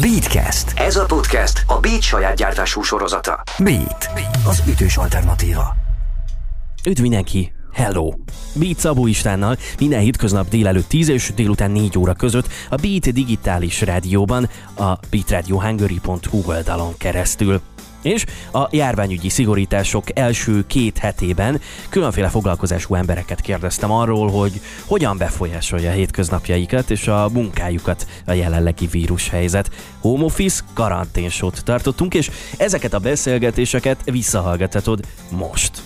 Beatcast. Ez a podcast a Beat saját gyártású sorozata. Beat, az ütős alternatíva. Üdv mindenki! Hello! Beat Szabó Istvánnal minden hétköznap délelőtt 10 és délután 4 óra között a Beat digitális rádióban a beatradiohungary.hu oldalon keresztül. És a járványügyi szigorítások első két hetében különféle foglalkozású embereket kérdeztem arról, hogy hogyan befolyásolja a hétköznapjaikat és a munkájukat a jelenlegi vírushelyzet. Home office, karanténsót tartottunk, és ezeket a beszélgetéseket visszahallgathatod most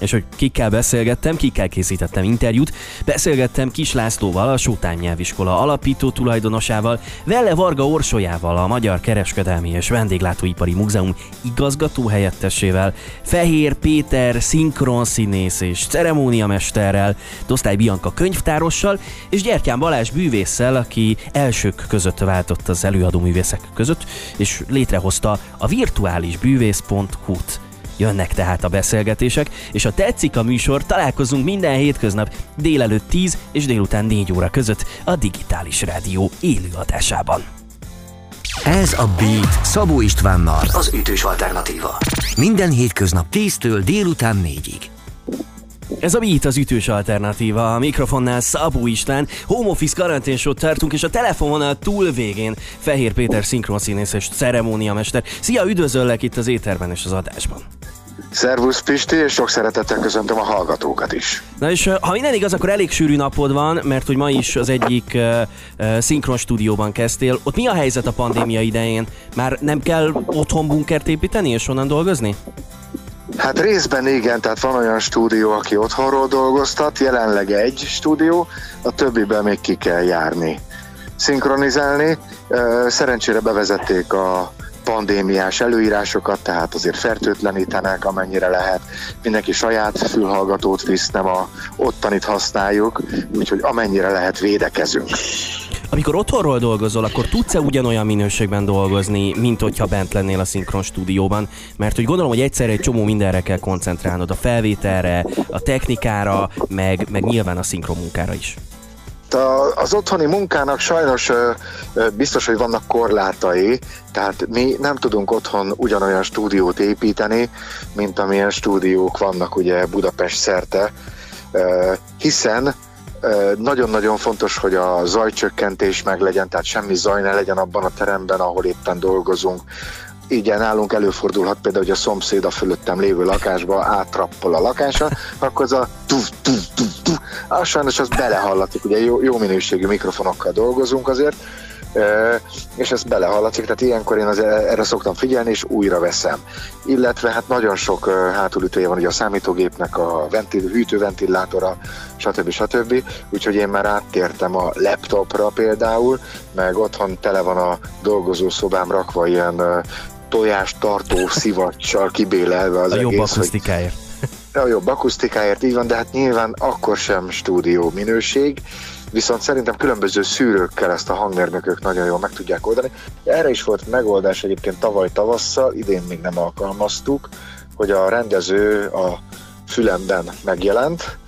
és hogy kikkel beszélgettem, kikkel készítettem interjút. Beszélgettem Kis Lászlóval, a Sótán nyelviskola alapító tulajdonosával, Velle Varga Orsolyával, a Magyar Kereskedelmi és Vendéglátóipari Múzeum igazgató helyettesével, Fehér Péter szinkronszínész és ceremóniamesterrel, Dosztály Bianca könyvtárossal, és Gyertyán Balázs bűvésszel, aki elsők között váltott az előadó művészek között, és létrehozta a virtuális bűvész.hu-t. Jönnek tehát a beszélgetések, és ha tetszik a műsor, találkozunk minden hétköznap délelőtt 10 és délután 4 óra között a Digitális Rádió élőadásában. Ez a Beat Szabó Istvánnal, az ütős alternatíva. Minden hétköznap 10-től délután 4-ig. Ez a Beat az ütős alternatíva, a mikrofonnál Szabó István, home office karanténsót tartunk, és a telefononál túl végén Fehér Péter szinkronszínész és ceremóniamester. Szia, üdvözöllek itt az éterben és az adásban. Szervusz Pisti, és sok szeretettel köszöntöm a hallgatókat is. Na és ha minden igaz, akkor elég sűrű napod van, mert hogy ma is az egyik uh, uh, szinkron stúdióban kezdtél. Ott mi a helyzet a pandémia idején? Már nem kell otthon bunkert építeni és onnan dolgozni? Hát részben igen, tehát van olyan stúdió, aki otthonról dolgoztat, jelenleg egy stúdió, a többiben még ki kell járni. Szinkronizálni, szerencsére bevezették a pandémiás előírásokat, tehát azért fertőtlenítenek, amennyire lehet. Mindenki saját fülhallgatót visz, nem a ottanit használjuk, úgyhogy amennyire lehet védekezünk. Amikor otthonról dolgozol, akkor tudsz-e ugyanolyan minőségben dolgozni, mint hogyha bent lennél a szinkron stúdióban? Mert hogy gondolom, hogy egyszerre egy csomó mindenre kell koncentrálnod, a felvételre, a technikára, meg, meg nyilván a szinkron munkára is. Az otthoni munkának sajnos biztos, hogy vannak korlátai, tehát mi nem tudunk otthon ugyanolyan stúdiót építeni, mint amilyen stúdiók vannak ugye Budapest szerte, hiszen nagyon-nagyon fontos, hogy a zajcsökkentés meg legyen, tehát semmi zaj ne legyen abban a teremben, ahol éppen dolgozunk. Így nálunk előfordulhat például, hogy a szomszéd a fölöttem lévő lakásba átrappol a lakása, akkor az a tuf, tuf, tuf, tuf, az sajnos az belehallatik, ugye jó, jó minőségű mikrofonokkal dolgozunk azért, és ez belehallatszik, tehát ilyenkor én az, erre szoktam figyelni, és újra veszem. Illetve hát nagyon sok hátulütője van ugye a számítógépnek, a ventil, hűtőventilátora, stb. stb. Úgyhogy én már áttértem a laptopra például, meg otthon tele van a dolgozó szobám rakva ilyen tojástartó szivacsal kibélelve az a egész. jobb akusztikáért. Hogy, a jobb akusztikáért, így van, de hát nyilván akkor sem stúdió minőség, viszont szerintem különböző szűrőkkel ezt a hangmérnökök nagyon jól meg tudják oldani. Erre is volt megoldás egyébként tavaly tavasszal, idén még nem alkalmaztuk, hogy a rendező a fülemben megjelent, a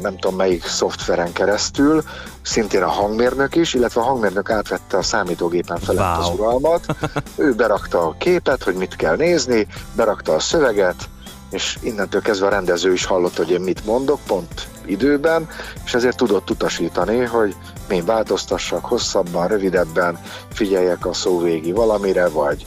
nem tudom melyik szoftveren keresztül, szintén a hangmérnök is, illetve a hangmérnök átvette a számítógépen felett wow. az uralmat. Ő berakta a képet, hogy mit kell nézni, berakta a szöveget, és innentől kezdve a rendező is hallott, hogy én mit mondok, pont időben, és ezért tudott utasítani, hogy én változtassak hosszabban, rövidebben, figyeljek a szó végi valamire, vagy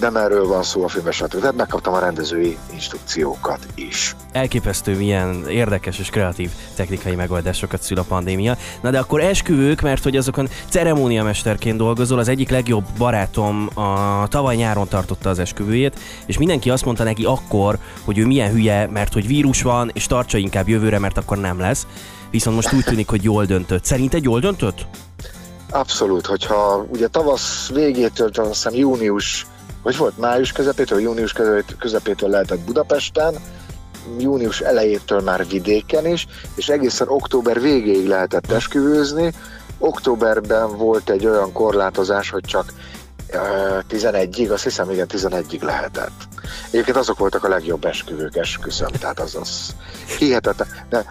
nem erről van szó a filmben, stb. Tehát megkaptam a rendezői instrukciókat is. Elképesztő, milyen érdekes és kreatív technikai megoldásokat szül a pandémia. Na de akkor esküvők, mert hogy azokon ceremóniamesterként dolgozol, az egyik legjobb barátom a tavaly nyáron tartotta az esküvőjét, és mindenki azt mondta neki akkor, hogy ő milyen hülye, mert hogy vírus van, és tartsa inkább jövőre, mert akkor nem lesz. Viszont most úgy tűnik, hogy jól döntött. Szerinted jól döntött? Abszolút, hogyha ugye tavasz végétől, azt hiszem június vagy volt május közepétől, június közepétől lehetett Budapesten, június elejétől már vidéken is, és egészen október végéig lehetett esküvőzni. Októberben volt egy olyan korlátozás, hogy csak 11-ig, azt hiszem igen, 11-ig lehetett. Egyébként azok voltak a legjobb esküvők, esküszöm, tehát az az hihetetlen. De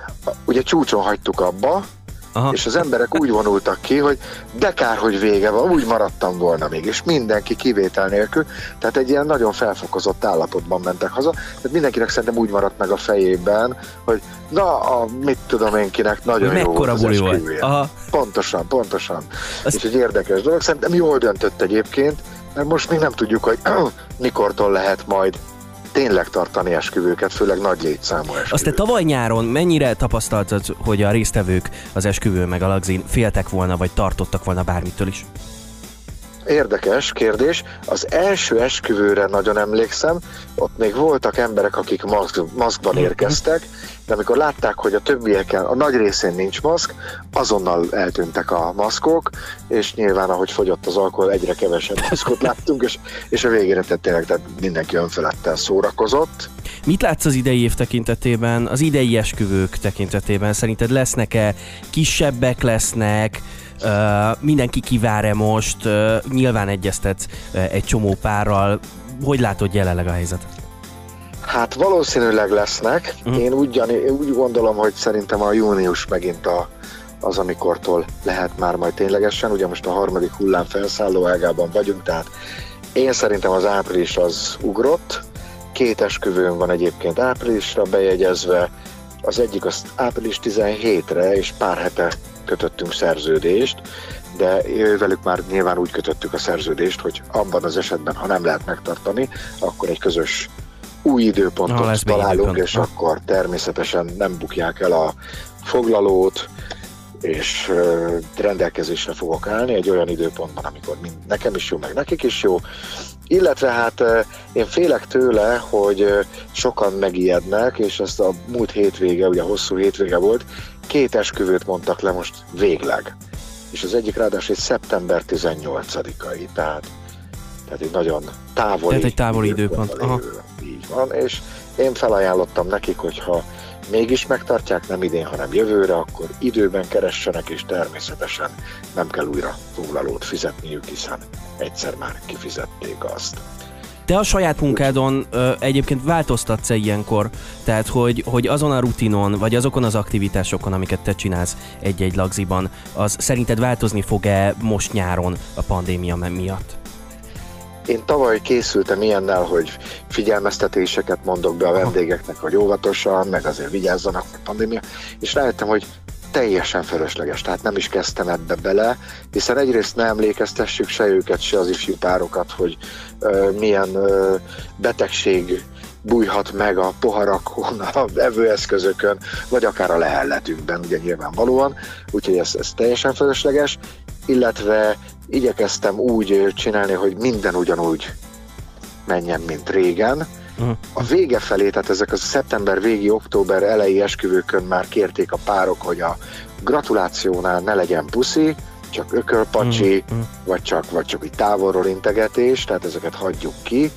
ugye csúcson hagytuk abba, Aha. és az emberek úgy vonultak ki, hogy de kár, hogy vége van, úgy maradtam volna még, és mindenki kivétel nélkül, tehát egy ilyen nagyon felfokozott állapotban mentek haza, tehát mindenkinek szerintem úgy maradt meg a fejében, hogy na, a, mit tudom én kinek, nagyon jó volt az volt. Aha. Pontosan, pontosan. Azt... És egy érdekes dolog, szerintem jól döntött egyébként, mert most még nem tudjuk, hogy mikortól lehet majd tényleg tartani esküvőket, főleg nagy létszámú esküvőket. Azt te tavaly nyáron mennyire tapasztaltad, hogy a résztvevők az esküvő meg a lagzin féltek volna, vagy tartottak volna bármitől is? Érdekes kérdés. Az első esküvőre nagyon emlékszem, ott még voltak emberek, akik maszk, maszkban mhm. érkeztek, de amikor látták, hogy a többieken, a nagy részén nincs maszk, azonnal eltűntek a maszkok, és nyilván, ahogy fogyott az alkohol, egyre kevesebb maszkot láttunk, és, és a végére tehát tényleg tehát mindenki önfeledten szórakozott. Mit látsz az idei év tekintetében, az idei esküvők tekintetében? Szerinted lesznek-e, kisebbek lesznek, Uh, mindenki kivár-e most, uh, nyilván egyeztetsz uh, egy csomó párral, hogy látod jelenleg a helyzetet? Hát valószínűleg lesznek. Uh-huh. Én úgy, úgy gondolom, hogy szerintem a június megint a, az, amikortól lehet már majd ténylegesen. Ugye most a harmadik hullám felszálló ágában vagyunk, tehát én szerintem az április az ugrott. Két esküvőn van egyébként áprilisra bejegyezve, az egyik az április 17-re, és pár hete kötöttünk szerződést, de velük már nyilván úgy kötöttük a szerződést, hogy abban az esetben, ha nem lehet megtartani, akkor egy közös új időpontot Na, találunk, időpont. és ha. akkor természetesen nem bukják el a foglalót, és rendelkezésre fogok állni egy olyan időpontban, amikor mind nekem is jó, meg nekik is jó. Illetve hát én félek tőle, hogy sokan megijednek, és ezt a múlt hétvége, ugye hosszú hétvége volt, két esküvőt mondtak le most végleg. És az egyik ráadásul egy szeptember 18-ai, tehát, tehát egy nagyon távoli, tehát egy távoli időpont. Aha. Van, és én felajánlottam nekik, hogyha mégis megtartják, nem idén, hanem jövőre, akkor időben keressenek, és természetesen nem kell újra foglalót fizetniük, hiszen egyszer már kifizették azt. Te a saját munkádon ö, egyébként változtatsz -e ilyenkor? Tehát, hogy, hogy azon a rutinon, vagy azokon az aktivitásokon, amiket te csinálsz egy-egy lagziban, az szerinted változni fog-e most nyáron a pandémia miatt? Én tavaly készültem ilyennel, hogy figyelmeztetéseket mondok be a vendégeknek, hogy óvatosan, meg azért vigyázzanak, a pandémia, és rájöttem, hogy teljesen felesleges, tehát nem is kezdtem ebbe bele, hiszen egyrészt ne emlékeztessük se őket, se az ifjú párokat, hogy uh, milyen uh, betegség bújhat meg a poharakon, a evőeszközökön, vagy akár a lehelletünkben, ugye nyilvánvalóan, úgyhogy ez, ez teljesen felesleges, illetve igyekeztem úgy csinálni, hogy minden ugyanúgy menjen, mint régen, a vége felé, tehát ezek a szeptember végi, október elejé esküvőkön már kérték a párok, hogy a gratulációnál ne legyen puszi, csak ökölpacsi, mm, mm. vagy csak, vagy csak egy távolról integetés, tehát ezeket hagyjuk ki.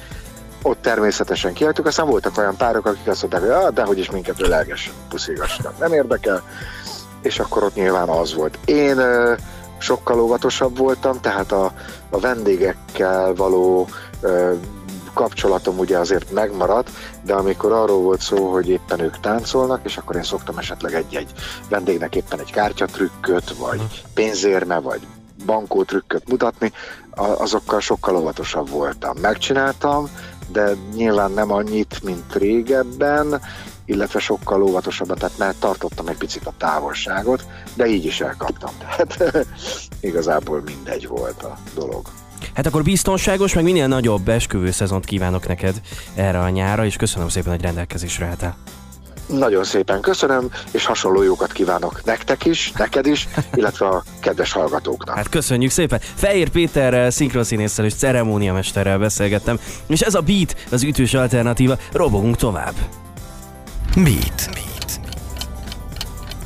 Ott természetesen kihagytuk, aztán voltak olyan párok, akik azt mondták, hogy ah, de hogy is minket ölelgessen, puszigasnak, nem érdekel, és akkor ott nyilván az volt. Én sokkal óvatosabb voltam, tehát a, a vendégekkel való kapcsolatom ugye azért megmaradt, de amikor arról volt szó, hogy éppen ők táncolnak, és akkor én szoktam esetleg egy-egy vendégnek éppen egy kártyatrükköt, vagy mhm. pénzérme, vagy bankótrükköt mutatni, azokkal sokkal óvatosabb voltam. Megcsináltam, de nyilván nem annyit, mint régebben, illetve sokkal óvatosabban, tehát már tartottam egy picit a távolságot, de így is elkaptam. Tehát igazából mindegy volt a dolog. Hát akkor biztonságos, meg minél nagyobb esküvő szezont kívánok neked erre a nyára, és köszönöm szépen, hogy rendelkezésre álltál. Nagyon szépen köszönöm, és hasonló jókat kívánok nektek is, neked is, illetve a kedves hallgatóknak. Hát köszönjük szépen. Fehér Péterrel, szinkronszínésszel és ceremóniamesterrel beszélgettem, és ez a Beat, az ütős alternatíva, robogunk tovább. Beat. Beat.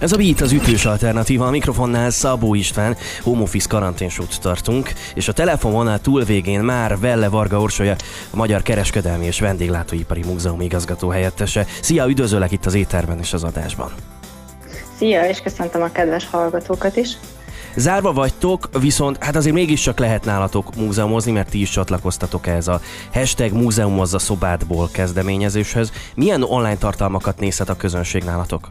Ez a Beat az ütős alternatíva, a mikrofonnál Szabó István, home office karanténsút tartunk, és a telefononál túlvégén már Velle Varga Orsolya, a Magyar Kereskedelmi és Vendéglátóipari Múzeum igazgató helyettese. Szia, üdvözöllek itt az éterben és az adásban. Szia, és köszöntöm a kedves hallgatókat is. Zárva vagytok, viszont hát azért mégiscsak lehet nálatok múzeumozni, mert ti is csatlakoztatok ehhez a hashtag múzeumozza szobádból kezdeményezéshez. Milyen online tartalmakat nézhet a közönség nálatok?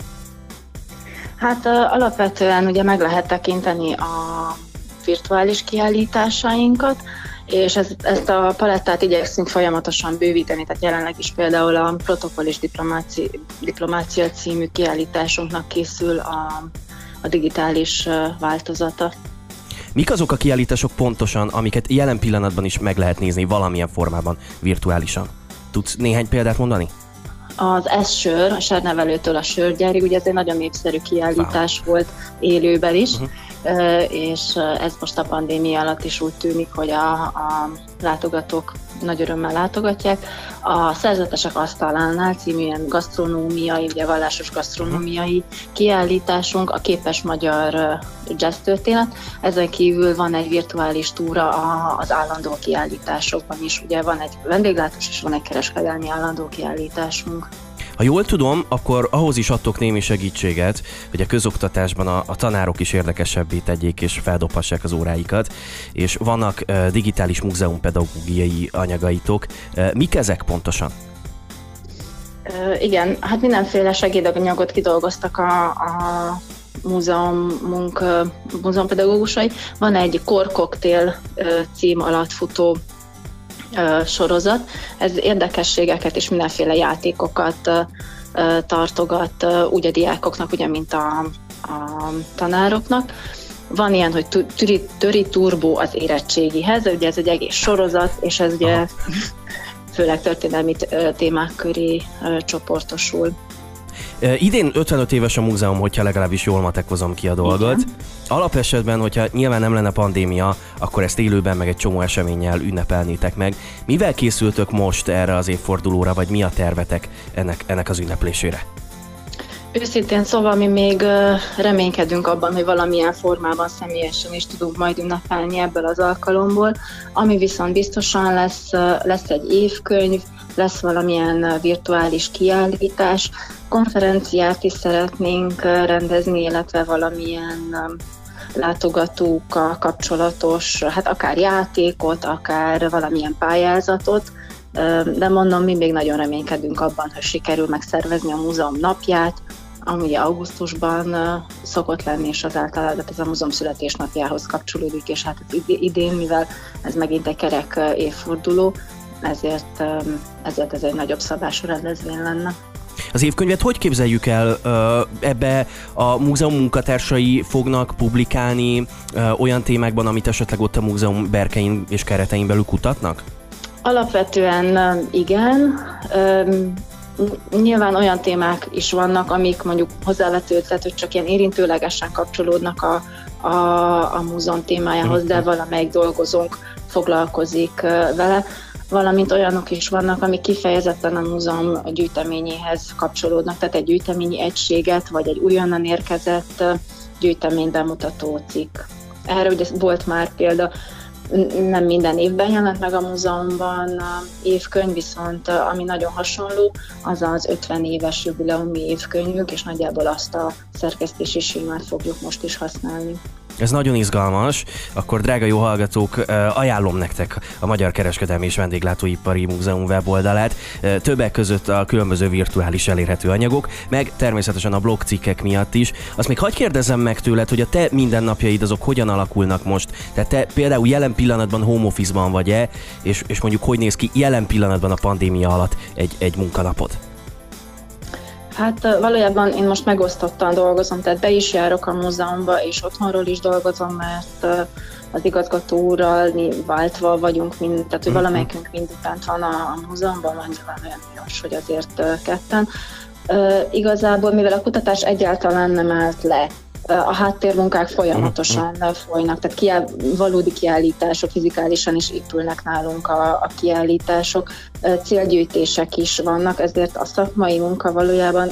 Hát alapvetően ugye meg lehet tekinteni a virtuális kiállításainkat, és ez, ezt a palettát igyekszünk folyamatosan bővíteni, tehát jelenleg is például a Protokoll és Diplomácia, Diplomácia című kiállításunknak készül a, a digitális változata. Mik azok a kiállítások pontosan, amiket jelen pillanatban is meg lehet nézni valamilyen formában virtuálisan? Tudsz néhány példát mondani? Az S-sör, a sernevelőtől a sörgyárig, ugye ez egy nagyon népszerű kiállítás wow. volt élőben is, uh-huh és ez most a pandémia alatt is úgy tűnik, hogy a, a látogatók nagy örömmel látogatják. A Szerzetesek Asztalánál című ilyen gasztronómiai, ugye vallásos gasztronómiai kiállításunk, a képes magyar jazz történet. Ezen kívül van egy virtuális túra az állandó kiállításokban is. Ugye van egy vendéglátós és van egy kereskedelmi állandó kiállításunk. Ha jól tudom, akkor ahhoz is adtok némi segítséget, hogy a közoktatásban a, a tanárok is érdekesebbé tegyék és feldobhassák az óráikat, és vannak uh, digitális múzeumpedagógiai anyagaitok. Uh, mik ezek pontosan? Igen, hát mindenféle segédanyagot kidolgoztak a, a múzeumunk múzeumpedagógusai. Van egy korkoktél cím alatt futó sorozat. Ez érdekességeket és mindenféle játékokat tartogat úgy a diákoknak, ugye, mint a, a tanároknak. Van ilyen, hogy töri, töri turbo az érettségihez, ugye ez egy egész sorozat, és ez ugye főleg történelmi témák köré csoportosul. Idén 55 éves a múzeum, hogyha legalábbis jól matekozom ki a dolgot. Igen. Alapesetben, hogyha nyilván nem lenne pandémia, akkor ezt élőben meg egy csomó eseménnyel ünnepelnétek meg. Mivel készültök most erre az évfordulóra, vagy mi a tervetek ennek, ennek az ünneplésére? Őszintén szóval mi még reménykedünk abban, hogy valamilyen formában személyesen is tudunk majd ünnepelni ebből az alkalomból. Ami viszont biztosan lesz, lesz egy évkönyv, lesz valamilyen virtuális kiállítás, konferenciát is szeretnénk rendezni, illetve valamilyen látogatókkal kapcsolatos, hát akár játékot, akár valamilyen pályázatot, de mondom, mi még nagyon reménykedünk abban, hogy sikerül megszervezni a múzeum napját, ami augusztusban szokott lenni, és az általában ez a múzeum születésnapjához kapcsolódik, és hát idén, mivel ez megint egy kerek évforduló, ezért, ezért ez egy nagyobb szabású rendezvény lenne. Az évkönyvet hogy képzeljük el? Ebbe a múzeum munkatársai fognak publikálni olyan témákban, amit esetleg ott a múzeum berkein és keretein belül kutatnak? Alapvetően igen. Nyilván olyan témák is vannak, amik mondjuk hozzávetőd, hogy csak ilyen érintőlegesen kapcsolódnak a, a, a múzeum témájához, de valamelyik dolgozónk foglalkozik vele valamint olyanok is vannak, amik kifejezetten a múzeum gyűjteményéhez kapcsolódnak, tehát egy gyűjteményi egységet, vagy egy újonnan érkezett gyűjtemény bemutató cikk. Erre ugye volt már példa, nem minden évben jelent meg a múzeumban évkönyv, viszont ami nagyon hasonló, az az 50 éves jubileumi évkönyvünk, és nagyjából azt a szerkesztési sémát fogjuk most is használni. Ez nagyon izgalmas. Akkor drága jó hallgatók, ajánlom nektek a Magyar Kereskedelmi és Vendéglátóipari Múzeum weboldalát. Többek között a különböző virtuális elérhető anyagok, meg természetesen a blogcikkek miatt is. Azt még hagyj kérdezem meg tőled, hogy a te mindennapjaid azok hogyan alakulnak most? Tehát te például jelen pillanatban home office-ban vagy-e, és, és mondjuk hogy néz ki jelen pillanatban a pandémia alatt egy, egy munkanapod? Hát valójában én most megosztottan dolgozom, tehát be is járok a múzeumba, és otthonról is dolgozom, mert az igazgató úrral mi váltva vagyunk, mind, tehát hogy mhm. valamelyikünk mind bent van a, múzeumban, van nyilván olyan jós, hogy azért ketten. Igazából, mivel a kutatás egyáltalán nem állt le, a háttérmunkák folyamatosan uh-huh. folynak, tehát kiáll, valódi kiállítások fizikálisan is épülnek nálunk a, a kiállítások, célgyűjtések is vannak, ezért a szakmai munka valójában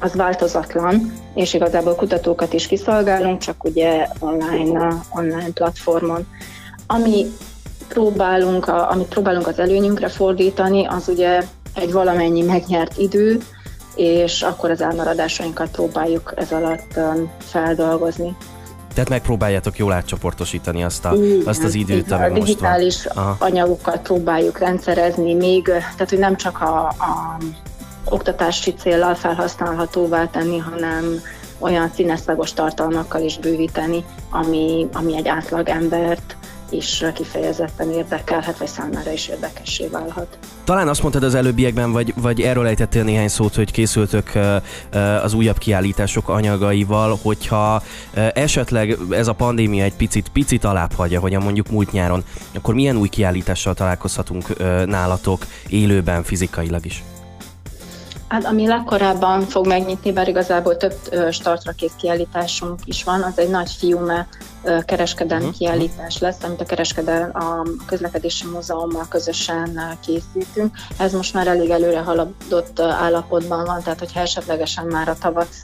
az változatlan, és igazából kutatókat is kiszolgálunk, csak ugye online, online platformon. Ami próbálunk, a, amit próbálunk az előnyünkre fordítani, az ugye egy valamennyi megnyert idő, és akkor az elmaradásainkat próbáljuk ez alatt um, feldolgozni. Tehát megpróbáljátok jól átcsoportosítani azt, a, Igen, azt az időt, ami a most digitális van. anyagokat próbáljuk rendszerezni még, tehát hogy nem csak a, a oktatási célral felhasználhatóvá tenni, hanem olyan színeszlagos tartalmakkal is bővíteni, ami, ami egy átlag embert is kifejezetten érdekelhet, vagy számára is érdekessé válhat. Talán azt mondtad az előbbiekben, vagy, vagy erről ejtettél néhány szót, hogy készültök az újabb kiállítások anyagaival, hogyha esetleg ez a pandémia egy picit, picit alább hagyja, hogy mondjuk múlt nyáron, akkor milyen új kiállítással találkozhatunk nálatok élőben, fizikailag is? Hát ami legkorábban fog megnyitni, bár igazából több startra kész kiállításunk is van, az egy nagy fiume kereskedelmi uh-huh. kiállítás lesz, amit a kereskedelmi a közlekedési múzeummal közösen készítünk. Ez most már elég előre haladott állapotban van, tehát hogyha esetlegesen már a tavasz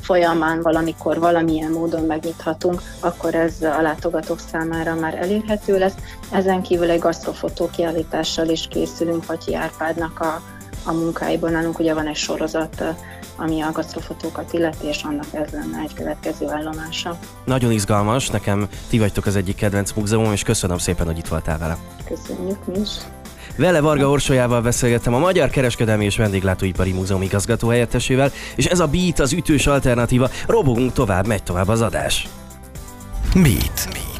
folyamán valamikor valamilyen módon megnyithatunk, akkor ez a látogatók számára már elérhető lesz. Ezen kívül egy gasztrofotó kiállítással is készülünk Hatyi Árpádnak a a munkáiban. Nálunk ugye van egy sorozat, ami a gasztrofotókat illeti, és annak ez lenne egy következő állomása. Nagyon izgalmas, nekem ti vagytok az egyik kedvenc múzeum, és köszönöm szépen, hogy itt voltál vele. Köszönjük mi is. Vele Varga Orsolyával beszélgettem a Magyar Kereskedelmi és Vendéglátóipari Múzeum igazgató helyettesével, és ez a Beat az ütős alternatíva. Robogunk tovább, megy tovább az adás. Beat. Beat.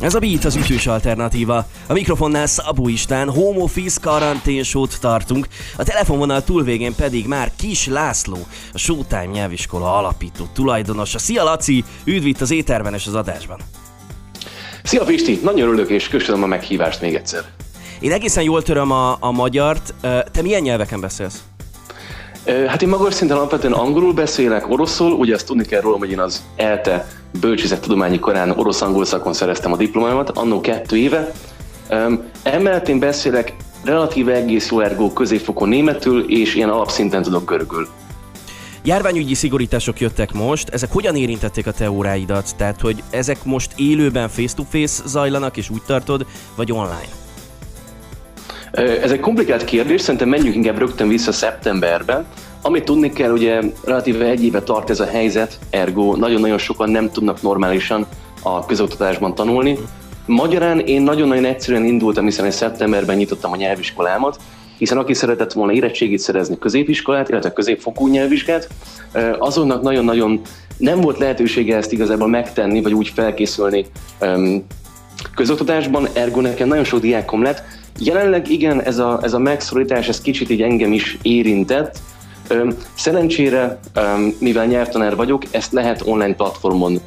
Ez a Beat az ütős alternatíva. A mikrofonnál Szabó István, home office karanténsót tartunk, a telefonvonal túlvégén pedig már Kis László, a Showtime nyelviskola alapító tulajdonosa. Szia Laci, üdv itt az éterben és az adásban. Szia Pisti, nagyon örülök és köszönöm a meghívást még egyszer. Én egészen jól töröm a, a magyart. Te milyen nyelveken beszélsz? Hát én magas szinten alapvetően angolul beszélek, oroszul, ugye azt tudni kell rólam, hogy én az ELTE bölcsészettudományi korán orosz-angol szakon szereztem a diplomámat, annó kettő éve. Emellett én beszélek relatíve egész jó ergó középfokon németül, és ilyen alapszinten tudok görögül. Járványügyi szigorítások jöttek most, ezek hogyan érintették a te óráidat? Tehát, hogy ezek most élőben face-to-face zajlanak, és úgy tartod, vagy online? Ez egy komplikált kérdés, szerintem menjünk inkább rögtön vissza szeptemberben. Amit tudni kell, ugye relatíve egy éve tart ez a helyzet, ergo nagyon-nagyon sokan nem tudnak normálisan a közoktatásban tanulni. Magyarán én nagyon-nagyon egyszerűen indultam, hiszen egy szeptemberben nyitottam a nyelviskolámat, hiszen aki szeretett volna érettségit szerezni középiskolát, illetve középfokú nyelvvizsgát, azonnak nagyon-nagyon nem volt lehetősége ezt igazából megtenni, vagy úgy felkészülni közoktatásban, ergo nekem nagyon sok diákom lett, Jelenleg igen, ez a, ez a megszorítás, ez kicsit így engem is érintett. Szerencsére, mivel nyelvtanár vagyok, ezt lehet online platformon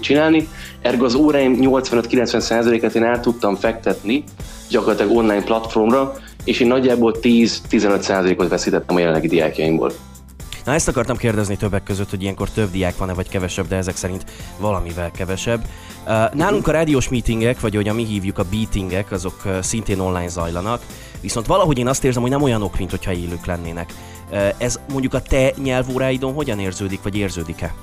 csinálni, ergo az óráim 85-90%-et én át tudtam fektetni gyakorlatilag online platformra, és én nagyjából 10-15%-ot veszítettem a jelenlegi diákjaimból. Na ezt akartam kérdezni többek között, hogy ilyenkor több diák van-e vagy kevesebb, de ezek szerint valamivel kevesebb. Nálunk a rádiós meetingek, vagy ahogy mi hívjuk a beatingek, azok szintén online zajlanak, viszont valahogy én azt érzem, hogy nem olyanok, mint hogyha élők lennének. Ez mondjuk a te nyelvóráidon hogyan érződik, vagy érződik-e?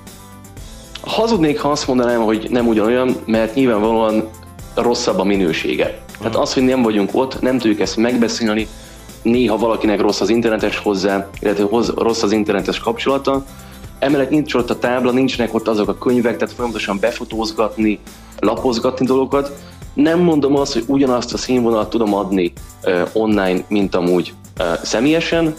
Hazudnék, ha azt mondanám, hogy nem ugyanolyan, mert nyilvánvalóan rosszabb a minősége. Tehát az, hogy nem vagyunk ott, nem tudjuk ezt megbeszélni, néha valakinek rossz az internetes hozzá, illetve rossz az internetes kapcsolata, Emellett nincs ott a tábla, nincsenek ott azok a könyvek, tehát folyamatosan befotózgatni, lapozgatni dolgokat. Nem mondom azt, hogy ugyanazt a színvonalat tudom adni uh, online, mint amúgy uh, személyesen.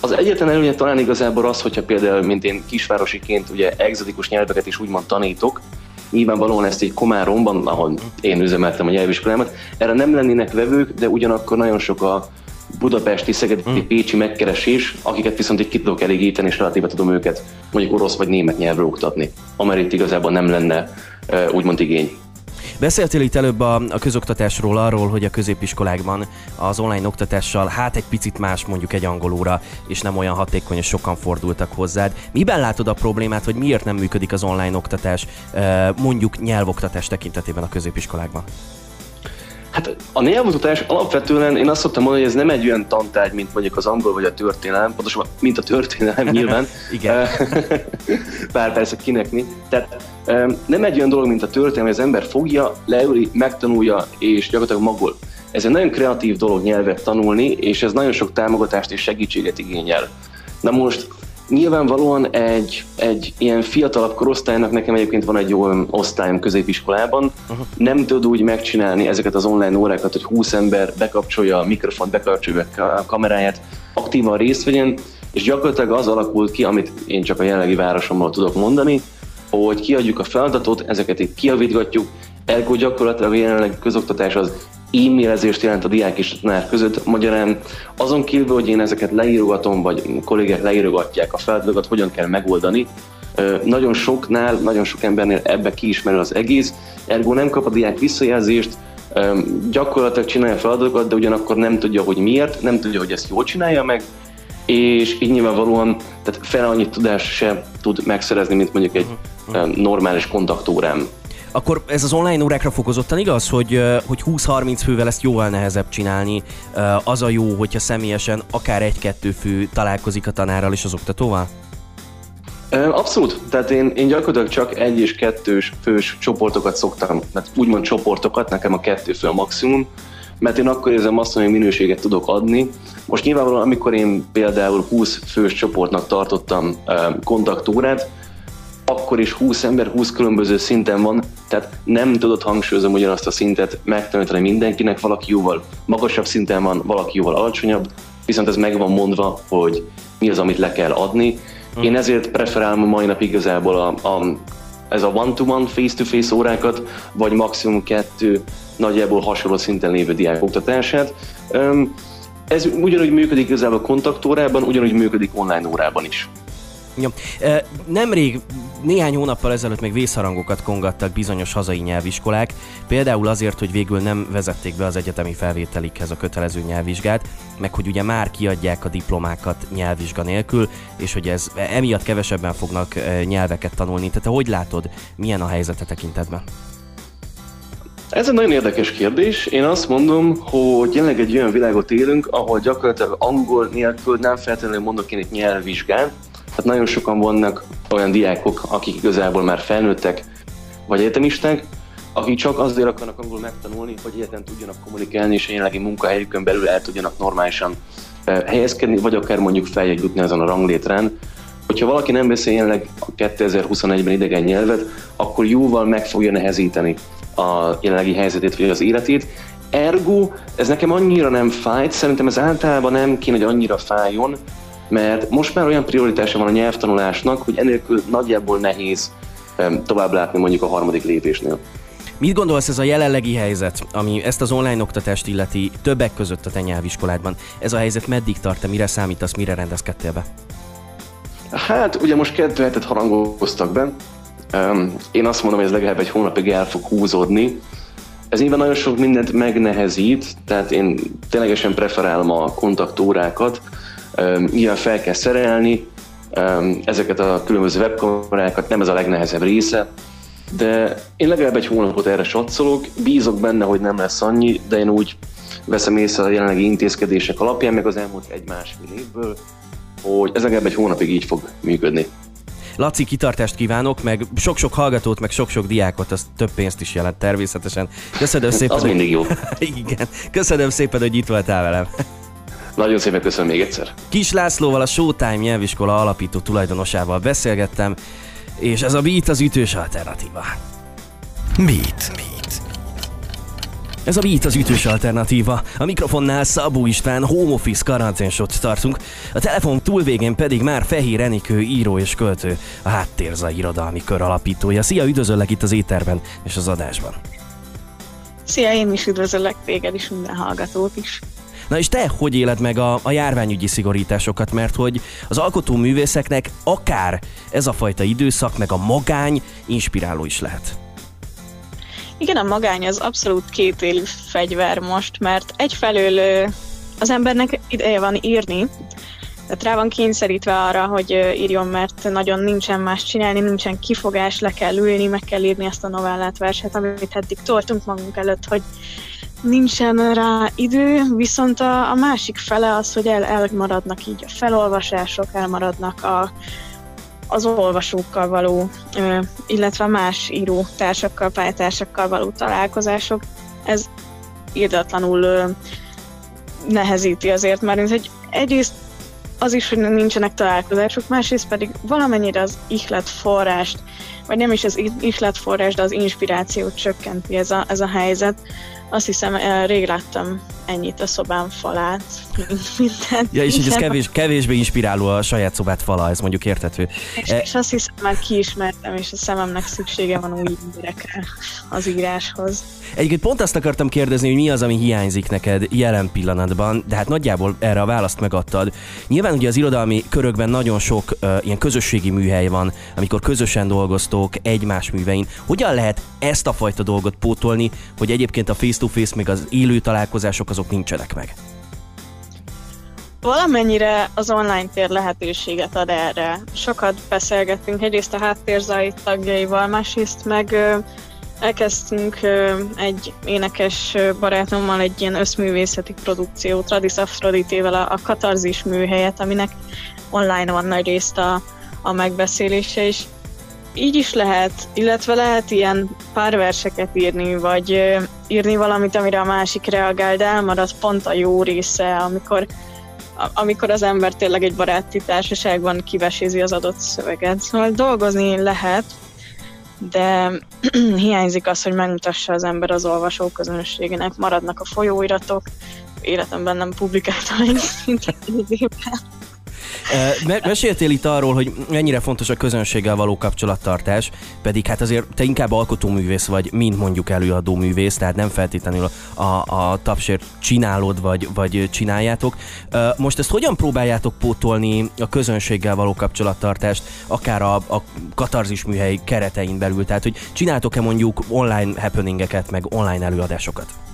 Az egyetlen előnye talán igazából az, hogyha például, mint én kisvárosiként ugye exotikus nyelveket is úgymond tanítok, nyilvánvalóan ezt egy Komáromban, ahol én üzemeltem a nyelviskolámat, erre nem lennének vevők, de ugyanakkor nagyon sok a budapesti, szegedi, hmm. pécsi megkeresés, akiket viszont így ki tudok elégíteni, és relatíve tudom őket mondjuk orosz vagy német nyelvre oktatni, amelyik igazából nem lenne úgymond igény. Beszéltél itt előbb a, a közoktatásról, arról, hogy a középiskolákban az online oktatással hát egy picit más mondjuk egy angolóra, és nem olyan hatékony, és sokan fordultak hozzád. Miben látod a problémát, hogy miért nem működik az online oktatás mondjuk nyelvoktatás tekintetében a középiskolákban? Hát a nyelvutatás alapvetően én azt szoktam mondani, hogy ez nem egy olyan tantárgy, mint mondjuk az angol vagy a történelem, pontosabban, mint a történelem nyilván. Igen. Bár persze kinek mi. Tehát nem egy olyan dolog, mint a történelem, hogy az ember fogja, leüli, megtanulja és gyakorlatilag magol. Ez egy nagyon kreatív dolog nyelvet tanulni, és ez nagyon sok támogatást és segítséget igényel. Na most Nyilvánvalóan egy, egy ilyen fiatalabb korosztálynak nekem egyébként van egy jó osztályom középiskolában, uh-huh. nem tud úgy megcsinálni ezeket az online órákat, hogy 20 ember bekapcsolja a mikrofont, bekapcsolja a kameráját, aktívan részt vegyen, és gyakorlatilag az alakult ki, amit én csak a jelenlegi városommal tudok mondani, hogy kiadjuk a feladatot, ezeket itt kiavítgatjuk, ergo gyakorlatilag a jelenlegi közoktatás az e-mailezést jelent a diák és tanár között. Magyarán azon kívül, hogy én ezeket leírogatom, vagy kollégák leírogatják a feladatokat, hogyan kell megoldani, nagyon soknál, nagyon sok embernél ebbe kiismerül az egész, ergo nem kap a diák visszajelzést, gyakorlatilag csinálja a feladatokat, de ugyanakkor nem tudja, hogy miért, nem tudja, hogy ezt jól csinálja meg, és így nyilvánvalóan tehát fel annyi tudás se tud megszerezni, mint mondjuk egy uh-huh. normális kontaktórám. Akkor ez az online órákra fokozottan igaz, hogy, hogy 20-30 fővel ezt jóval nehezebb csinálni. Az a jó, hogyha személyesen akár egy-kettő fő találkozik a tanárral és az oktatóval? Abszolút. Tehát én, én gyakorlatilag csak egy és kettős fős csoportokat szoktam, mert úgymond csoportokat, nekem a kettő fő a maximum, mert én akkor érzem azt, hogy minőséget tudok adni. Most nyilvánvalóan, amikor én például 20 fős csoportnak tartottam kontaktórát, akkor is 20 ember 20 különböző szinten van, tehát nem tudod hangsúlyozom ugyanazt a szintet megtanítani mindenkinek, valaki jóval magasabb szinten van, valaki jóval alacsonyabb, viszont ez meg van mondva, hogy mi az, amit le kell adni. Én ezért preferálom a mai nap igazából a, a, ez a one-to-one, face-to-face órákat, vagy maximum kettő nagyjából hasonló szinten lévő diák oktatását. Ez ugyanúgy működik igazából kontaktórában, ugyanúgy működik online órában is. Ja. Nemrég, néhány hónappal ezelőtt még vészharangokat kongattak bizonyos hazai nyelviskolák, például azért, hogy végül nem vezették be az egyetemi felvételikhez a kötelező nyelvvizsgát, meg hogy ugye már kiadják a diplomákat nyelvvizsga nélkül, és hogy ez emiatt kevesebben fognak nyelveket tanulni. Tehát te hogy látod, milyen a helyzete tekintetben? Ez egy nagyon érdekes kérdés. Én azt mondom, hogy jelenleg egy olyan világot élünk, ahol gyakorlatilag angol nélkül nem feltétlenül mondok én egy nyelvvizsgát, Hát nagyon sokan vannak olyan diákok, akik igazából már felnőttek, vagy egyetemisták, akik csak azért akarnak angolul megtanulni, hogy egyetlen tudjanak kommunikálni, és a jelenlegi munkahelyükön belül el tudjanak normálisan helyezkedni, vagy akár mondjuk feljegyutni jutni azon a ranglétrán. Hogyha valaki nem beszél jelenleg a 2021-ben idegen nyelvet, akkor jóval meg fogja nehezíteni a jelenlegi helyzetét, vagy az életét. Ergo, ez nekem annyira nem fájt, szerintem ez általában nem kéne, hogy annyira fájjon, mert most már olyan prioritása van a nyelvtanulásnak, hogy enélkül nagyjából nehéz tovább látni mondjuk a harmadik lépésnél. Mit gondolsz ez a jelenlegi helyzet, ami ezt az online oktatást illeti többek között a te nyelviskoládban? Ez a helyzet meddig tart, te mire számítasz, mire rendezkedtél be? Hát ugye most kettő hetet harangoztak be. Én azt mondom, hogy ez legalább egy hónapig el fog húzódni. Ez nyilván nagyon sok mindent megnehezít, tehát én ténylegesen preferálom a kontaktórákat, Nyilván fel kell szerelni ezeket a különböző webkamerákat, nem ez a legnehezebb része, de én legalább egy hónapot erre satszolok, bízok benne, hogy nem lesz annyi, de én úgy veszem észre a jelenlegi intézkedések alapján, meg az elmúlt egy-másfél évből, hogy ez legalább egy hónapig így fog működni. Laci, kitartást kívánok, meg sok-sok hallgatót, meg sok-sok diákot, az több pénzt is jelent természetesen. Köszönöm szépen. az hogy... mindig jó. Igen. Köszönöm szépen, hogy itt voltál velem. Nagyon szépen köszönöm még egyszer. Kis Lászlóval, a Showtime nyelviskola alapító tulajdonosával beszélgettem, és ez a Beat az ütős alternatíva. Beat. Beat. Ez a Beat az ütős alternatíva. A mikrofonnál Szabó István home office karanténsot tartunk, a telefon túlvégén pedig már Fehér Enikő író és költő, a Háttérza irodalmi kör alapítója. Szia, üdvözöllek itt az éterben és az adásban. Szia, én is üdvözöllek téged is, minden hallgatót is. Na és te hogy éled meg a, a járványügyi szigorításokat, mert hogy az alkotó művészeknek akár ez a fajta időszak, meg a magány inspiráló is lehet. Igen, a magány az abszolút kétélű fegyver most, mert egyfelől az embernek ideje van írni, tehát rá van kényszerítve arra, hogy írjon, mert nagyon nincsen más csinálni, nincsen kifogás, le kell ülni, meg kell írni ezt a novellát, verset, amit eddig toltunk magunk előtt, hogy nincsen rá idő, viszont a, a másik fele az, hogy el, elmaradnak így a felolvasások, elmaradnak a, az olvasókkal való, illetve más író társakkal, pályatársakkal való találkozások. Ez írdatlanul nehezíti azért, mert hogy egyrészt az is, hogy nincsenek találkozások, másrészt pedig valamennyire az ihlet forrást vagy nem is az isletforrás, de az inspirációt csökkenti ez a, ez a helyzet. Azt hiszem, eh, rég láttam ennyit a szobám falát, minden. Ja, és így ez kevés, kevésbé inspiráló a saját szobát fala, ez mondjuk értető. És, e... és azt hiszem, már kiismertem, és a szememnek szüksége van új emberekre az íráshoz. Egyébként pont azt akartam kérdezni, hogy mi az, ami hiányzik neked jelen pillanatban, de hát nagyjából erre a választ megadtad. Nyilván ugye az irodalmi körökben nagyon sok uh, ilyen közösségi műhely van, amikor közösen dolgoztok egymás művein. Hogyan lehet ezt a fajta dolgot pótolni, hogy egyébként a face-to-face, még az élő találkozások azok nincsenek meg? Valamennyire az online tér lehetőséget ad erre. Sokat beszélgettünk egyrészt a háttérzait tagjaival, másrészt meg elkezdtünk egy énekes barátommal egy ilyen összművészeti produkció, Tradis Afroditével a Katarzis műhelyet, aminek online van nagy részt a, a megbeszélése, és így is lehet, illetve lehet ilyen pár verseket írni, vagy írni valamit, amire a másik reagál, de elmarad pont a jó része, amikor amikor az ember tényleg egy baráti társaságban kivesézi az adott szöveget. Szóval dolgozni lehet, de hiányzik az, hogy megmutassa az ember az olvasó közönségének. Maradnak a folyóiratok, életemben nem publikáltam egy szintet Meséltél itt arról, hogy mennyire fontos a közönséggel való kapcsolattartás, pedig hát azért te inkább alkotóművész vagy, mint mondjuk előadó művész, tehát nem feltétlenül a, a tapsért csinálod, vagy, vagy csináljátok. Most ezt hogyan próbáljátok pótolni a közönséggel való kapcsolattartást, akár a, a katarzis műhely keretein belül? Tehát, hogy csináltok-e mondjuk online happeningeket, meg online előadásokat?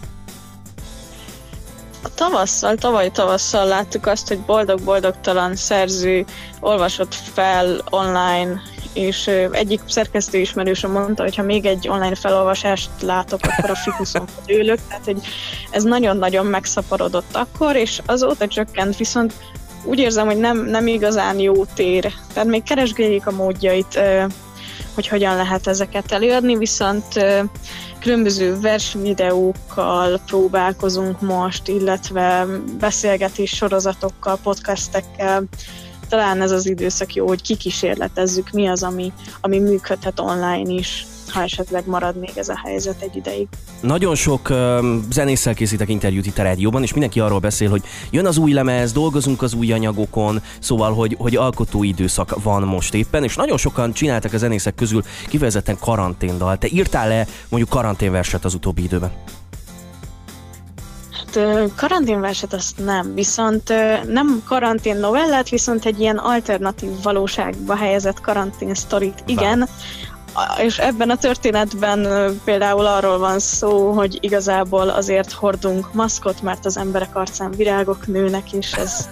Tavasszal, tavaly tavasszal láttuk azt, hogy boldog-boldogtalan szerző olvasott fel online, és egyik szerkesztő ismerősöm mondta, hogy ha még egy online felolvasást látok, akkor a fikuszon ülök, tehát hogy ez nagyon-nagyon megszaporodott akkor, és azóta csökkent, viszont úgy érzem, hogy nem, nem igazán jó tér. Tehát még keresgéljük a módjait, hogy hogyan lehet ezeket előadni, viszont Különböző versvideókkal próbálkozunk most, illetve beszélgetés sorozatokkal, podcastekkel. Talán ez az időszak jó, hogy kikísérletezzük, mi az, ami, ami működhet online is ha esetleg marad még ez a helyzet egy ideig. Nagyon sok uh, zenésszel készítek interjút itt a rádióban, és mindenki arról beszél, hogy jön az új lemez, dolgozunk az új anyagokon, szóval, hogy, hogy alkotó időszak van most éppen, és nagyon sokan csináltak a zenészek közül kifejezetten karanténdal. Te írtál-e mondjuk karanténverset az utóbbi időben? Hát karanténverset azt nem, viszont nem karantén novellát, viszont egy ilyen alternatív valóságba helyezett karantén sztorit, igen, és ebben a történetben például arról van szó, hogy igazából azért hordunk maszkot, mert az emberek arcán virágok nőnek, és ez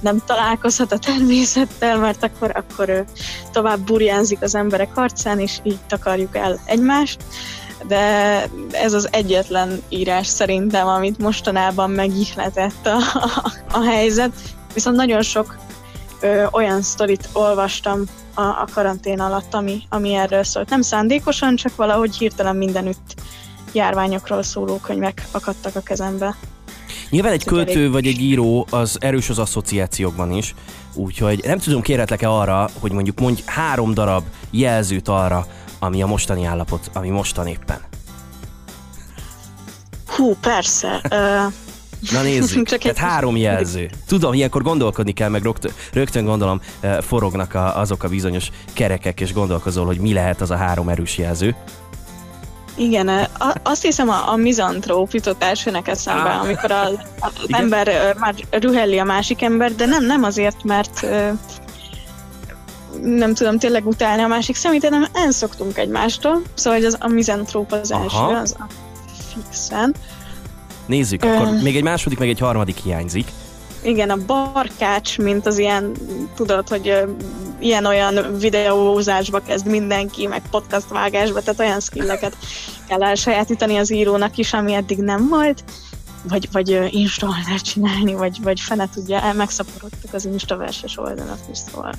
nem találkozhat a természettel, mert akkor, akkor tovább burjánzik az emberek arcán, és így takarjuk el egymást. De ez az egyetlen írás szerintem, amit mostanában megihletett a, a, a helyzet. Viszont nagyon sok ö, olyan sztorit olvastam a, a karantén alatt, ami, ami erről szólt. Nem szándékosan, csak valahogy hirtelen mindenütt járványokról szóló könyvek akadtak a kezembe. Nyilván egy költő vagy egy író az erős az asszociációkban is, úgyhogy nem tudom, kérhetlek-e arra, hogy mondjuk mondj három darab jelzőt arra, ami a mostani állapot, ami mostan éppen. Hú, persze. Na nézzük, Csak tehát három jelző. Tudom, ilyenkor gondolkodni kell, meg rögtön, rögtön gondolom eh, forognak a, azok a bizonyos kerekek, és gondolkozol, hogy mi lehet az a három erős jelző. Igen, eh, azt hiszem a, a mizantróp jutott elsőnek eszembe, ah. amikor az, az ember eh, már rühelli a másik ember, de nem, nem azért, mert nem tudom tényleg utálni a másik szemét, hanem elszoktunk egymástól, szóval hogy az, a mizantróp az Aha. első, az a fixen. Nézzük, akkor uh, még egy második, meg egy harmadik hiányzik. Igen, a barkács, mint az ilyen, tudod, hogy uh, ilyen-olyan videózásba kezd mindenki, meg podcast vágásba, tehát olyan skilleket kell elsajátítani az írónak is, ami eddig nem volt, vagy, vagy uh, Insta oldalt csinálni, vagy, vagy fene tudja, el megszaporodtak az Insta verses oldalak is, szóval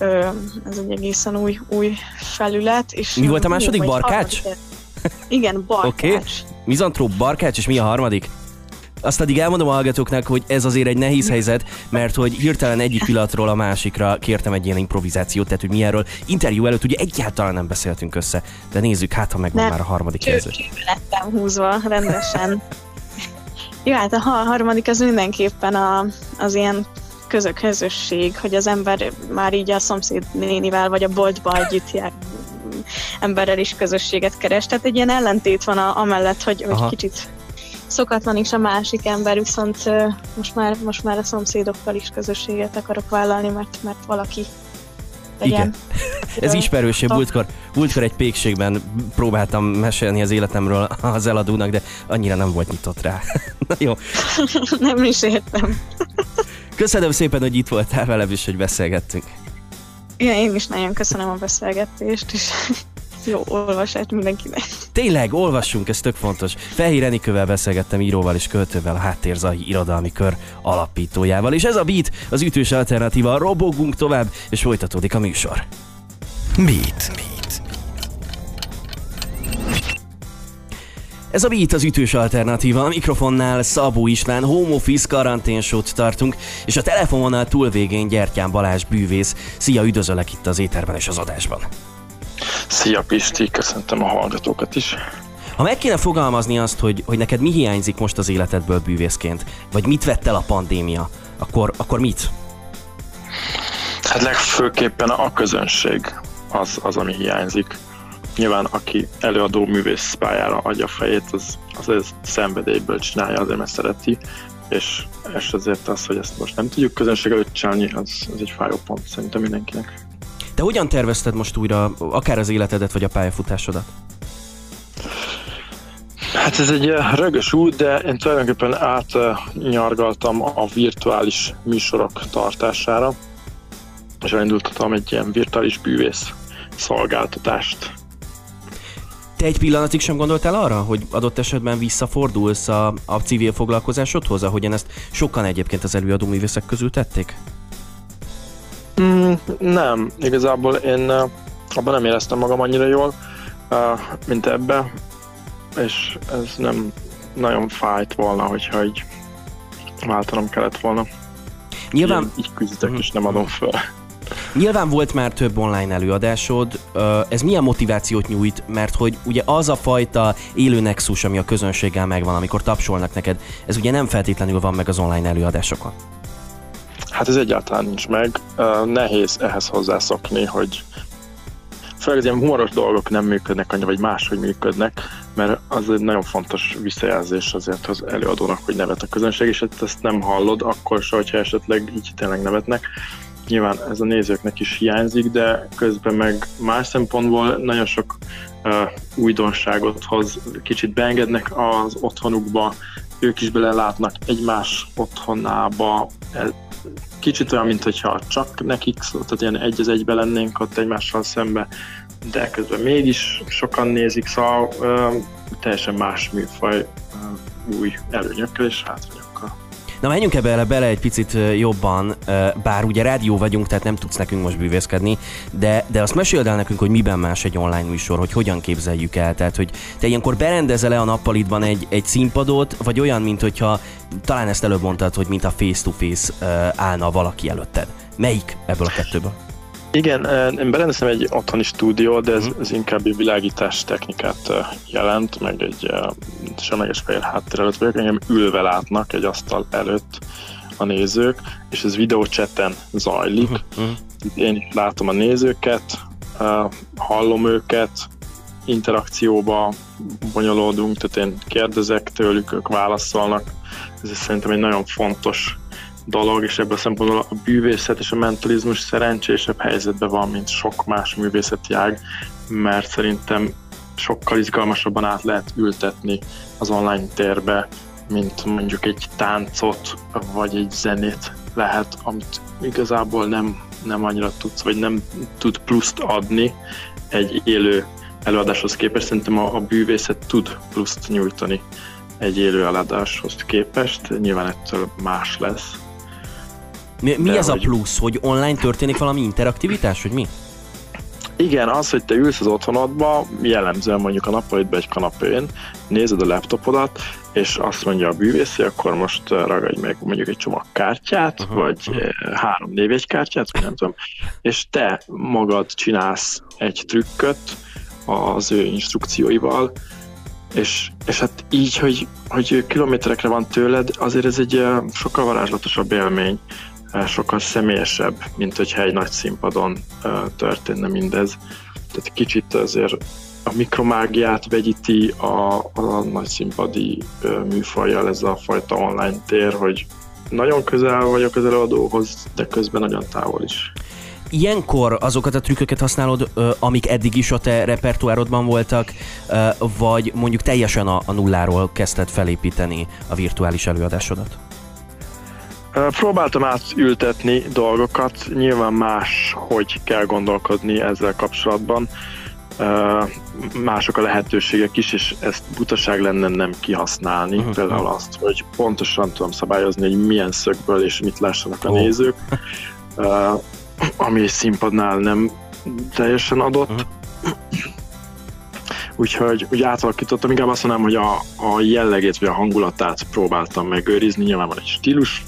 uh, ez egy egészen új, új felület. És Mi volt a második, barkács? Igen, barkács. Okay. Mizantróp, barkács, és mi a harmadik? Azt addig elmondom a hallgatóknak, hogy ez azért egy nehéz helyzet, mert hogy hirtelen egyik pillanatról a másikra kértem egy ilyen improvizációt, tehát hogy mi erről interjú előtt ugye egyáltalán nem beszéltünk össze. De nézzük, hát ha megvan már a harmadik helyzet. lettem húzva rendesen. Jó, hát a harmadik az mindenképpen a, az ilyen közök közösség, hogy az ember már így a szomszéd nénivel vagy a boltba együtt jár, emberrel is közösséget keres. Tehát egy ilyen ellentét van a, amellett, hogy, hogy kicsit szokatlan is a másik ember, viszont most már, most már a szomszédokkal is közösséget akarok vállalni, mert, mert valaki legyen. Igen. Ez ismerősebb. Múltkor, múltkor egy pékségben próbáltam mesélni az életemről az eladónak, de annyira nem volt nyitott rá. Na jó. nem is értem. Köszönöm szépen, hogy itt voltál velem, és hogy beszélgettünk. Igen, én is nagyon köszönöm a beszélgetést, és jó olvasást mindenkinek. Tényleg, olvassunk, ez tök fontos. Fehér Enikővel beszélgettem íróval és költővel, a Háttérzai Irodalmi Kör alapítójával. És ez a Beat, az ütős alternatíva. Robogunk tovább, és folytatódik a műsor. Beat. Beat. Ez a Beat az ütős alternatíva, a mikrofonnál Szabó István, home office karanténsót tartunk, és a telefononál túlvégén Gyertyán Balázs bűvész. Szia, üdvözöllek itt az éterben és az adásban. Szia Pisti, köszöntöm a hallgatókat is. Ha meg kéne fogalmazni azt, hogy, hogy neked mi hiányzik most az életedből bűvészként, vagy mit vett el a pandémia, akkor, akkor mit? Hát legfőképpen a közönség az, az, ami hiányzik. Nyilván aki előadó művész pályára adja fejét, az, az ez szenvedélyből csinálja, azért mert szereti, és, és azért az, hogy ezt most nem tudjuk közönség előtt csinálni, az, az egy fájó pont szerintem mindenkinek. Te hogyan tervezted most újra akár az életedet, vagy a pályafutásodat? Hát ez egy eh, rögös út, de én tulajdonképpen átnyargaltam a virtuális műsorok tartására, és elindultatom egy ilyen virtuális bűvész szolgáltatást. Te egy pillanatig sem gondoltál arra, hogy adott esetben visszafordulsz a, a civil foglalkozásodhoz, ahogyan ezt sokan egyébként az előadó művészek közül tették? Mm, nem, igazából én abban nem éreztem magam annyira jól, mint ebbe, és ez nem nagyon fájt volna, hogyha így váltanom kellett volna. Nyilván... Ilyen, így küzdök, mm. és nem adom fel. Nyilván volt már több online előadásod, ez milyen motivációt nyújt, mert hogy ugye az a fajta élő nexus, ami a közönséggel megvan, amikor tapsolnak neked, ez ugye nem feltétlenül van meg az online előadásokon. Hát ez egyáltalán nincs meg. Nehéz ehhez hozzászokni, hogy főleg az ilyen humoros dolgok nem működnek annyira, vagy máshogy működnek, mert az egy nagyon fontos visszajelzés azért az előadónak, hogy nevet a közönség, és ezt nem hallod akkor se, hogyha esetleg így tényleg nevetnek. Nyilván ez a nézőknek is hiányzik, de közben meg más szempontból nagyon sok uh, újdonságot hoz, kicsit beengednek az otthonukba, ők is belelátnak egymás otthonába, kicsit olyan, mintha csak nekik, tehát ilyen egy az egybe lennénk ott egymással szembe, de közben mégis sokan nézik, szóval ö, teljesen más műfaj, ö, új előnyökkel és hátrányokkal. Na menjünk ebbe bele, bele egy picit jobban, bár ugye rádió vagyunk, tehát nem tudsz nekünk most bűvészkedni, de, de azt meséld el nekünk, hogy miben más egy online műsor, hogy hogyan képzeljük el, tehát hogy te ilyenkor berendezel le a nappalitban egy, egy színpadot, vagy olyan, mint hogyha talán ezt előbb mondtad, hogy mint a face-to-face állna valaki előtted. Melyik ebből a kettőből? Igen, én berendeztem egy otthoni stúdió, de ez, mhm. ez inkább egy világítás technikát jelent, meg egy semleges fehér háttér előtt vagyok, engem ülve látnak egy asztal előtt a nézők, és ez videócseten zajlik. Uh-huh. Én is látom a nézőket, hallom őket, interakcióba bonyolódunk, tehát én kérdezek tőlük, ők válaszolnak. Ez szerintem egy nagyon fontos dolog, és ebből a szempontból a bűvészet és a mentalizmus szerencsésebb helyzetben van, mint sok más művészeti ág, mert szerintem sokkal izgalmasabban át lehet ültetni az online térbe, mint mondjuk egy táncot, vagy egy zenét lehet, amit igazából nem, nem annyira tudsz, vagy nem tud pluszt adni egy élő előadáshoz képest. Szerintem a, a bűvészet tud pluszt nyújtani egy élő előadáshoz képest. Nyilván ettől más lesz. Mi, mi ez hogy... a plusz, hogy online történik valami interaktivitás, hogy mi? Igen, az, hogy te ülsz az otthonodba, jellemzően mondjuk a nappalitban egy kanapén, nézed a laptopodat, és azt mondja a bűvész, akkor most ragadj meg mondjuk egy csomag kártyát, uh-huh. vagy három névjegykártyát, vagy nem tudom, és te magad csinálsz egy trükköt az ő instrukcióival, és, és hát így, hogy, hogy kilométerekre van tőled, azért ez egy sokkal varázslatosabb élmény, sokkal személyesebb, mint hogyha egy nagy színpadon történne mindez. Tehát kicsit azért a mikromágiát vegyíti a, a nagy színpadi műfajjal ez a fajta online tér, hogy nagyon közel vagyok az előadóhoz, de közben nagyon távol is. Ilyenkor azokat a trükköket használod, amik eddig is a te repertoárodban voltak, vagy mondjuk teljesen a, nulláról kezdted felépíteni a virtuális előadásodat? Próbáltam átültetni dolgokat, nyilván más, hogy kell gondolkodni ezzel kapcsolatban. Mások a lehetőségek is, és ezt butaság lenne nem kihasználni. Uh-huh. Például azt, hogy pontosan tudom szabályozni, hogy milyen szögből és mit lássanak a oh. nézők, ami színpadnál nem teljesen adott. Uh-huh. Úgyhogy úgy átalakítottam, inkább azt mondanám, hogy a, a jellegét vagy a hangulatát próbáltam megőrizni. Nyilván van egy stílus,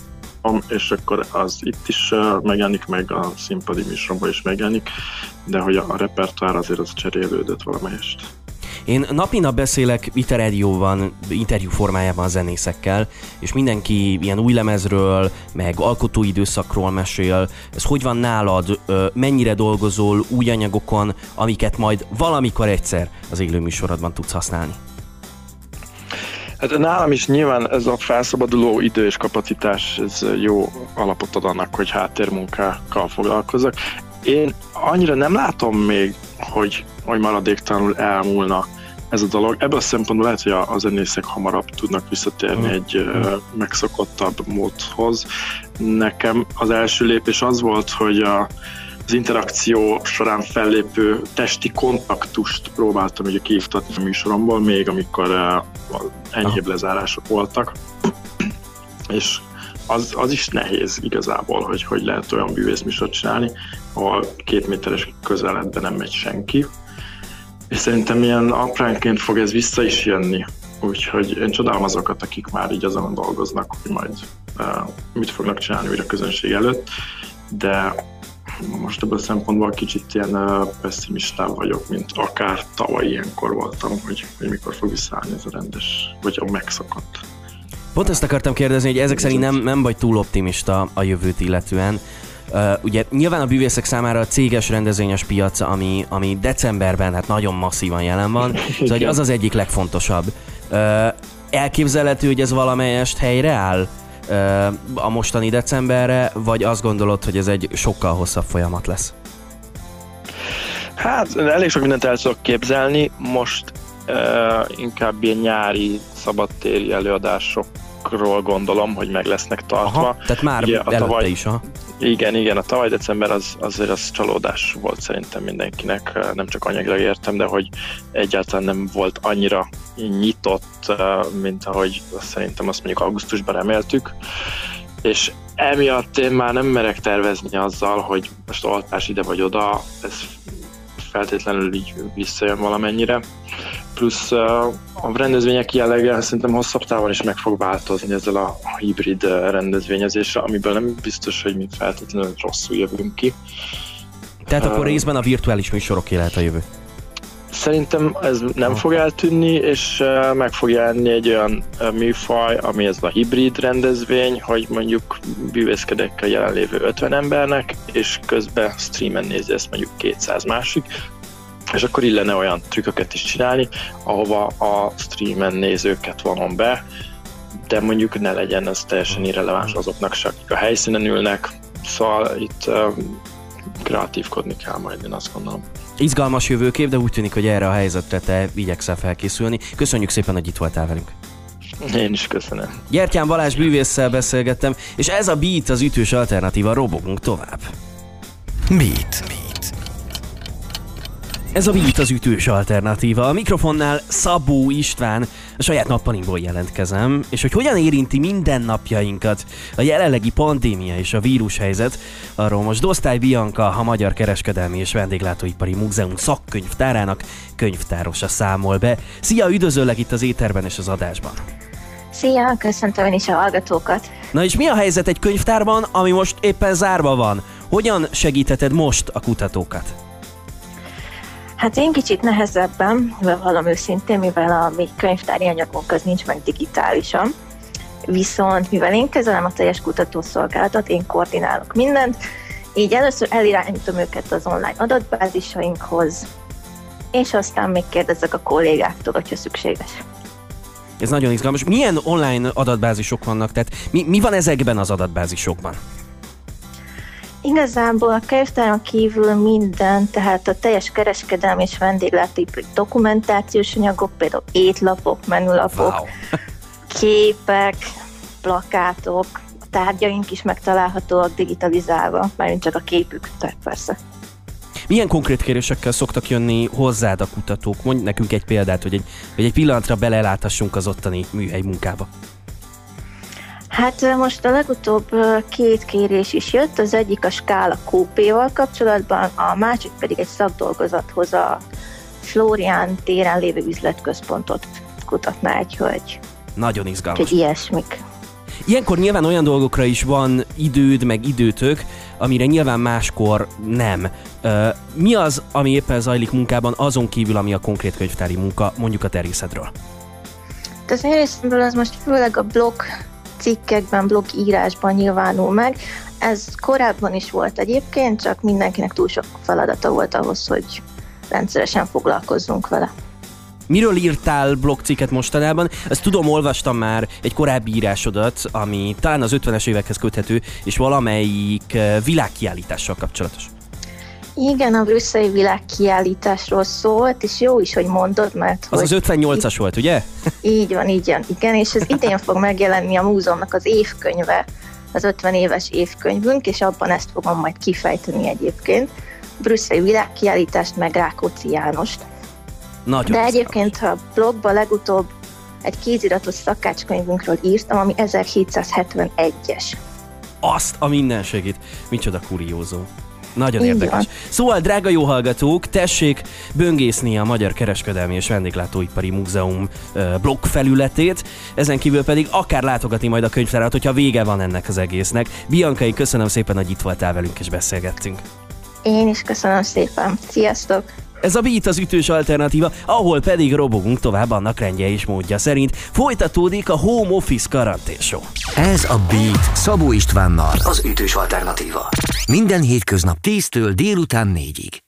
és akkor az itt is megjelenik, meg a színpadi műsorban is megjelenik, de hogy a repertoár azért az cserélődött valamelyest. Én napi nap beszélek Iterádióban, interjú formájában a zenészekkel, és mindenki ilyen új lemezről, meg alkotói időszakról mesél. Ez hogy van nálad? Mennyire dolgozol új anyagokon, amiket majd valamikor egyszer az élő műsorodban tudsz használni? Hát nálam is nyilván ez a felszabaduló idő és kapacitás ez jó alapot ad annak, hogy háttérmunkákkal foglalkozok. Én annyira nem látom még, hogy, hogy maradéktalanul elmúlna ez a dolog. Ebből a szempontból lehet, hogy a, a zenészek hamarabb tudnak visszatérni mm. egy uh, megszokottabb módhoz. Nekem az első lépés az volt, hogy a, az interakció során fellépő testi kontaktust próbáltam ugye kiiktatni a műsoromból, még amikor uh, enyhébb lezárások voltak. És az, az is nehéz igazából, hogy hogy lehet olyan művészműsort csinálni, ahol két méteres közeledben nem megy senki. És szerintem ilyen apránként fog ez vissza is jönni. Úgyhogy én csodálom azokat, akik már így azon dolgoznak, hogy majd uh, mit fognak csinálni újra a közönség előtt, de most ebből a szempontból kicsit ilyen pessimistább vagyok, mint akár tavaly ilyenkor voltam, hogy, hogy mikor fog visszaállni ez a rendes, vagy a megszokott. Pont ezt akartam kérdezni, hogy ezek szerint nem, nem vagy túl optimista a jövőt illetően. Uh, ugye nyilván a bűvészek számára a céges rendezvényes piac, ami, ami decemberben hát nagyon masszívan jelen van, szóval az az egyik legfontosabb. Uh, elképzelhető, hogy ez valamelyest helyre áll uh, a mostani decemberre, vagy azt gondolod, hogy ez egy sokkal hosszabb folyamat lesz? Hát elég sok mindent el tudok képzelni, most uh, inkább ilyen nyári szabadtéri előadásokról gondolom, hogy meg lesznek tartva. Aha, tehát már Ugye, a tavaly, is, aha. Igen, igen, a tavaly december az, azért az csalódás volt szerintem mindenkinek, nem csak anyagilag értem, de hogy egyáltalán nem volt annyira nyitott, mint ahogy szerintem azt mondjuk augusztusban reméltük. És emiatt én már nem merek tervezni azzal, hogy most oltás ide vagy oda, ez feltétlenül így visszajön valamennyire. Plusz a rendezvények jellege szerintem hosszabb távon is meg fog változni ezzel a hibrid rendezvényezésre, amiből nem biztos, hogy mi feltétlenül rosszul jövünk ki. Tehát akkor részben a virtuális műsorok lehet a jövő. Szerintem ez nem fog eltűnni, és meg fog jelenni egy olyan műfaj, ami ez a hibrid rendezvény, hogy mondjuk bűvészkedek a jelenlévő 50 embernek, és közben streamen nézi ezt mondjuk 200 másik, és akkor illene olyan trükköket is csinálni, ahova a streamen nézőket vonom be, de mondjuk ne legyen ez teljesen irreleváns azoknak se, akik a helyszínen ülnek, szóval itt kreatívkodni kell majd, én azt gondolom. Izgalmas jövőkép, de úgy tűnik, hogy erre a helyzetre te igyekszel felkészülni. Köszönjük szépen, hogy itt voltál velünk. Én is köszönöm. Gyertyán Balázs bűvésszel beszélgettem, és ez a Beat az ütős alternatíva, robogunk tovább. Beat. Beat. Ez a Beat az ütős alternatíva. A mikrofonnál Szabó István, a saját nappalimból jelentkezem, és hogy hogyan érinti mindennapjainkat a jelenlegi pandémia és a vírushelyzet, arról most Dosztály Bianca, a Magyar Kereskedelmi és Vendéglátóipari Múzeum szakkönyvtárának könyvtárosa számol be. Szia, üdvözöllek itt az éterben és az adásban! Szia, köszöntöm én is a hallgatókat. Na és mi a helyzet egy könyvtárban, ami most éppen zárva van? Hogyan segítheted most a kutatókat? Hát én kicsit nehezebben, valami őszintén, mivel a mi könyvtári anyagunk az nincs meg digitálisan. Viszont mivel én kezelem a teljes kutatószolgálatot, én koordinálok mindent, így először elirányítom őket az online adatbázisainkhoz, és aztán még kérdezek a kollégáktól, hogyha szükséges. Ez nagyon izgalmas. Milyen online adatbázisok vannak? Tehát mi, mi van ezekben az adatbázisokban? Igazából a könyvtáron kívül minden, tehát a teljes kereskedelmi és vendéglátói dokumentációs anyagok, például étlapok, menülapok, wow. képek, plakátok, a tárgyaink is megtalálhatóak digitalizálva, mármint csak a képük, tehát persze. Milyen konkrét kérésekkel szoktak jönni hozzád a kutatók? Mondj nekünk egy példát, hogy egy, hogy egy pillanatra beleláthassunk az ottani műhely munkába. Hát most a legutóbb két kérés is jött, az egyik a skála kópéval kapcsolatban, a másik pedig egy szakdolgozathoz a Florián téren lévő üzletközpontot kutatná egy hölgy. Nagyon izgalmas. Úgyhogy ilyesmik. Ilyenkor nyilván olyan dolgokra is van időd, meg időtök, amire nyilván máskor nem. Mi az, ami éppen zajlik munkában, azon kívül, ami a konkrét könyvtári munka, mondjuk a természetről? Az én részemről az most főleg a blog cikkekben, blogírásban nyilvánul meg. Ez korábban is volt egyébként, csak mindenkinek túl sok feladata volt ahhoz, hogy rendszeresen foglalkozzunk vele. Miről írtál blogcikket mostanában? Ezt tudom, olvastam már egy korábbi írásodat, ami talán az 50-es évekhez köthető, és valamelyik eh, világkiállítással kapcsolatos. Igen, a brüsszeli világkiállításról szólt, és jó is, hogy mondod, mert... Az hogy az 58-as volt, ugye? Így van, így van, igen, és ez idén fog megjelenni a múzeumnak az évkönyve, az 50 éves évkönyvünk, és abban ezt fogom majd kifejteni egyébként. Brüsszeli világkiállítást meg Rákóczi Jánost. Nagyon De egyébként a blogban legutóbb egy kéziratos szakácskönyvünkről írtam, ami 1771-es. Azt a mindenségét. Micsoda kuriózó. Nagyon Így érdekes. Van. Szóval, drága jó hallgatók, tessék böngészni a Magyar Kereskedelmi és Vendéglátóipari Múzeum blog felületét, ezen kívül pedig akár látogatni majd a könyvtárat, hogyha vége van ennek az egésznek. Biankai, köszönöm szépen, hogy itt voltál velünk és beszélgettünk. Én is köszönöm szépen. Sziasztok! Ez a Beat az ütős alternatíva, ahol pedig robogunk tovább annak rendje és módja szerint. Folytatódik a Home Office karantén Ez a Beat Szabó Istvánnal az ütős alternatíva. Minden hétköznap 10-től délután 4-ig.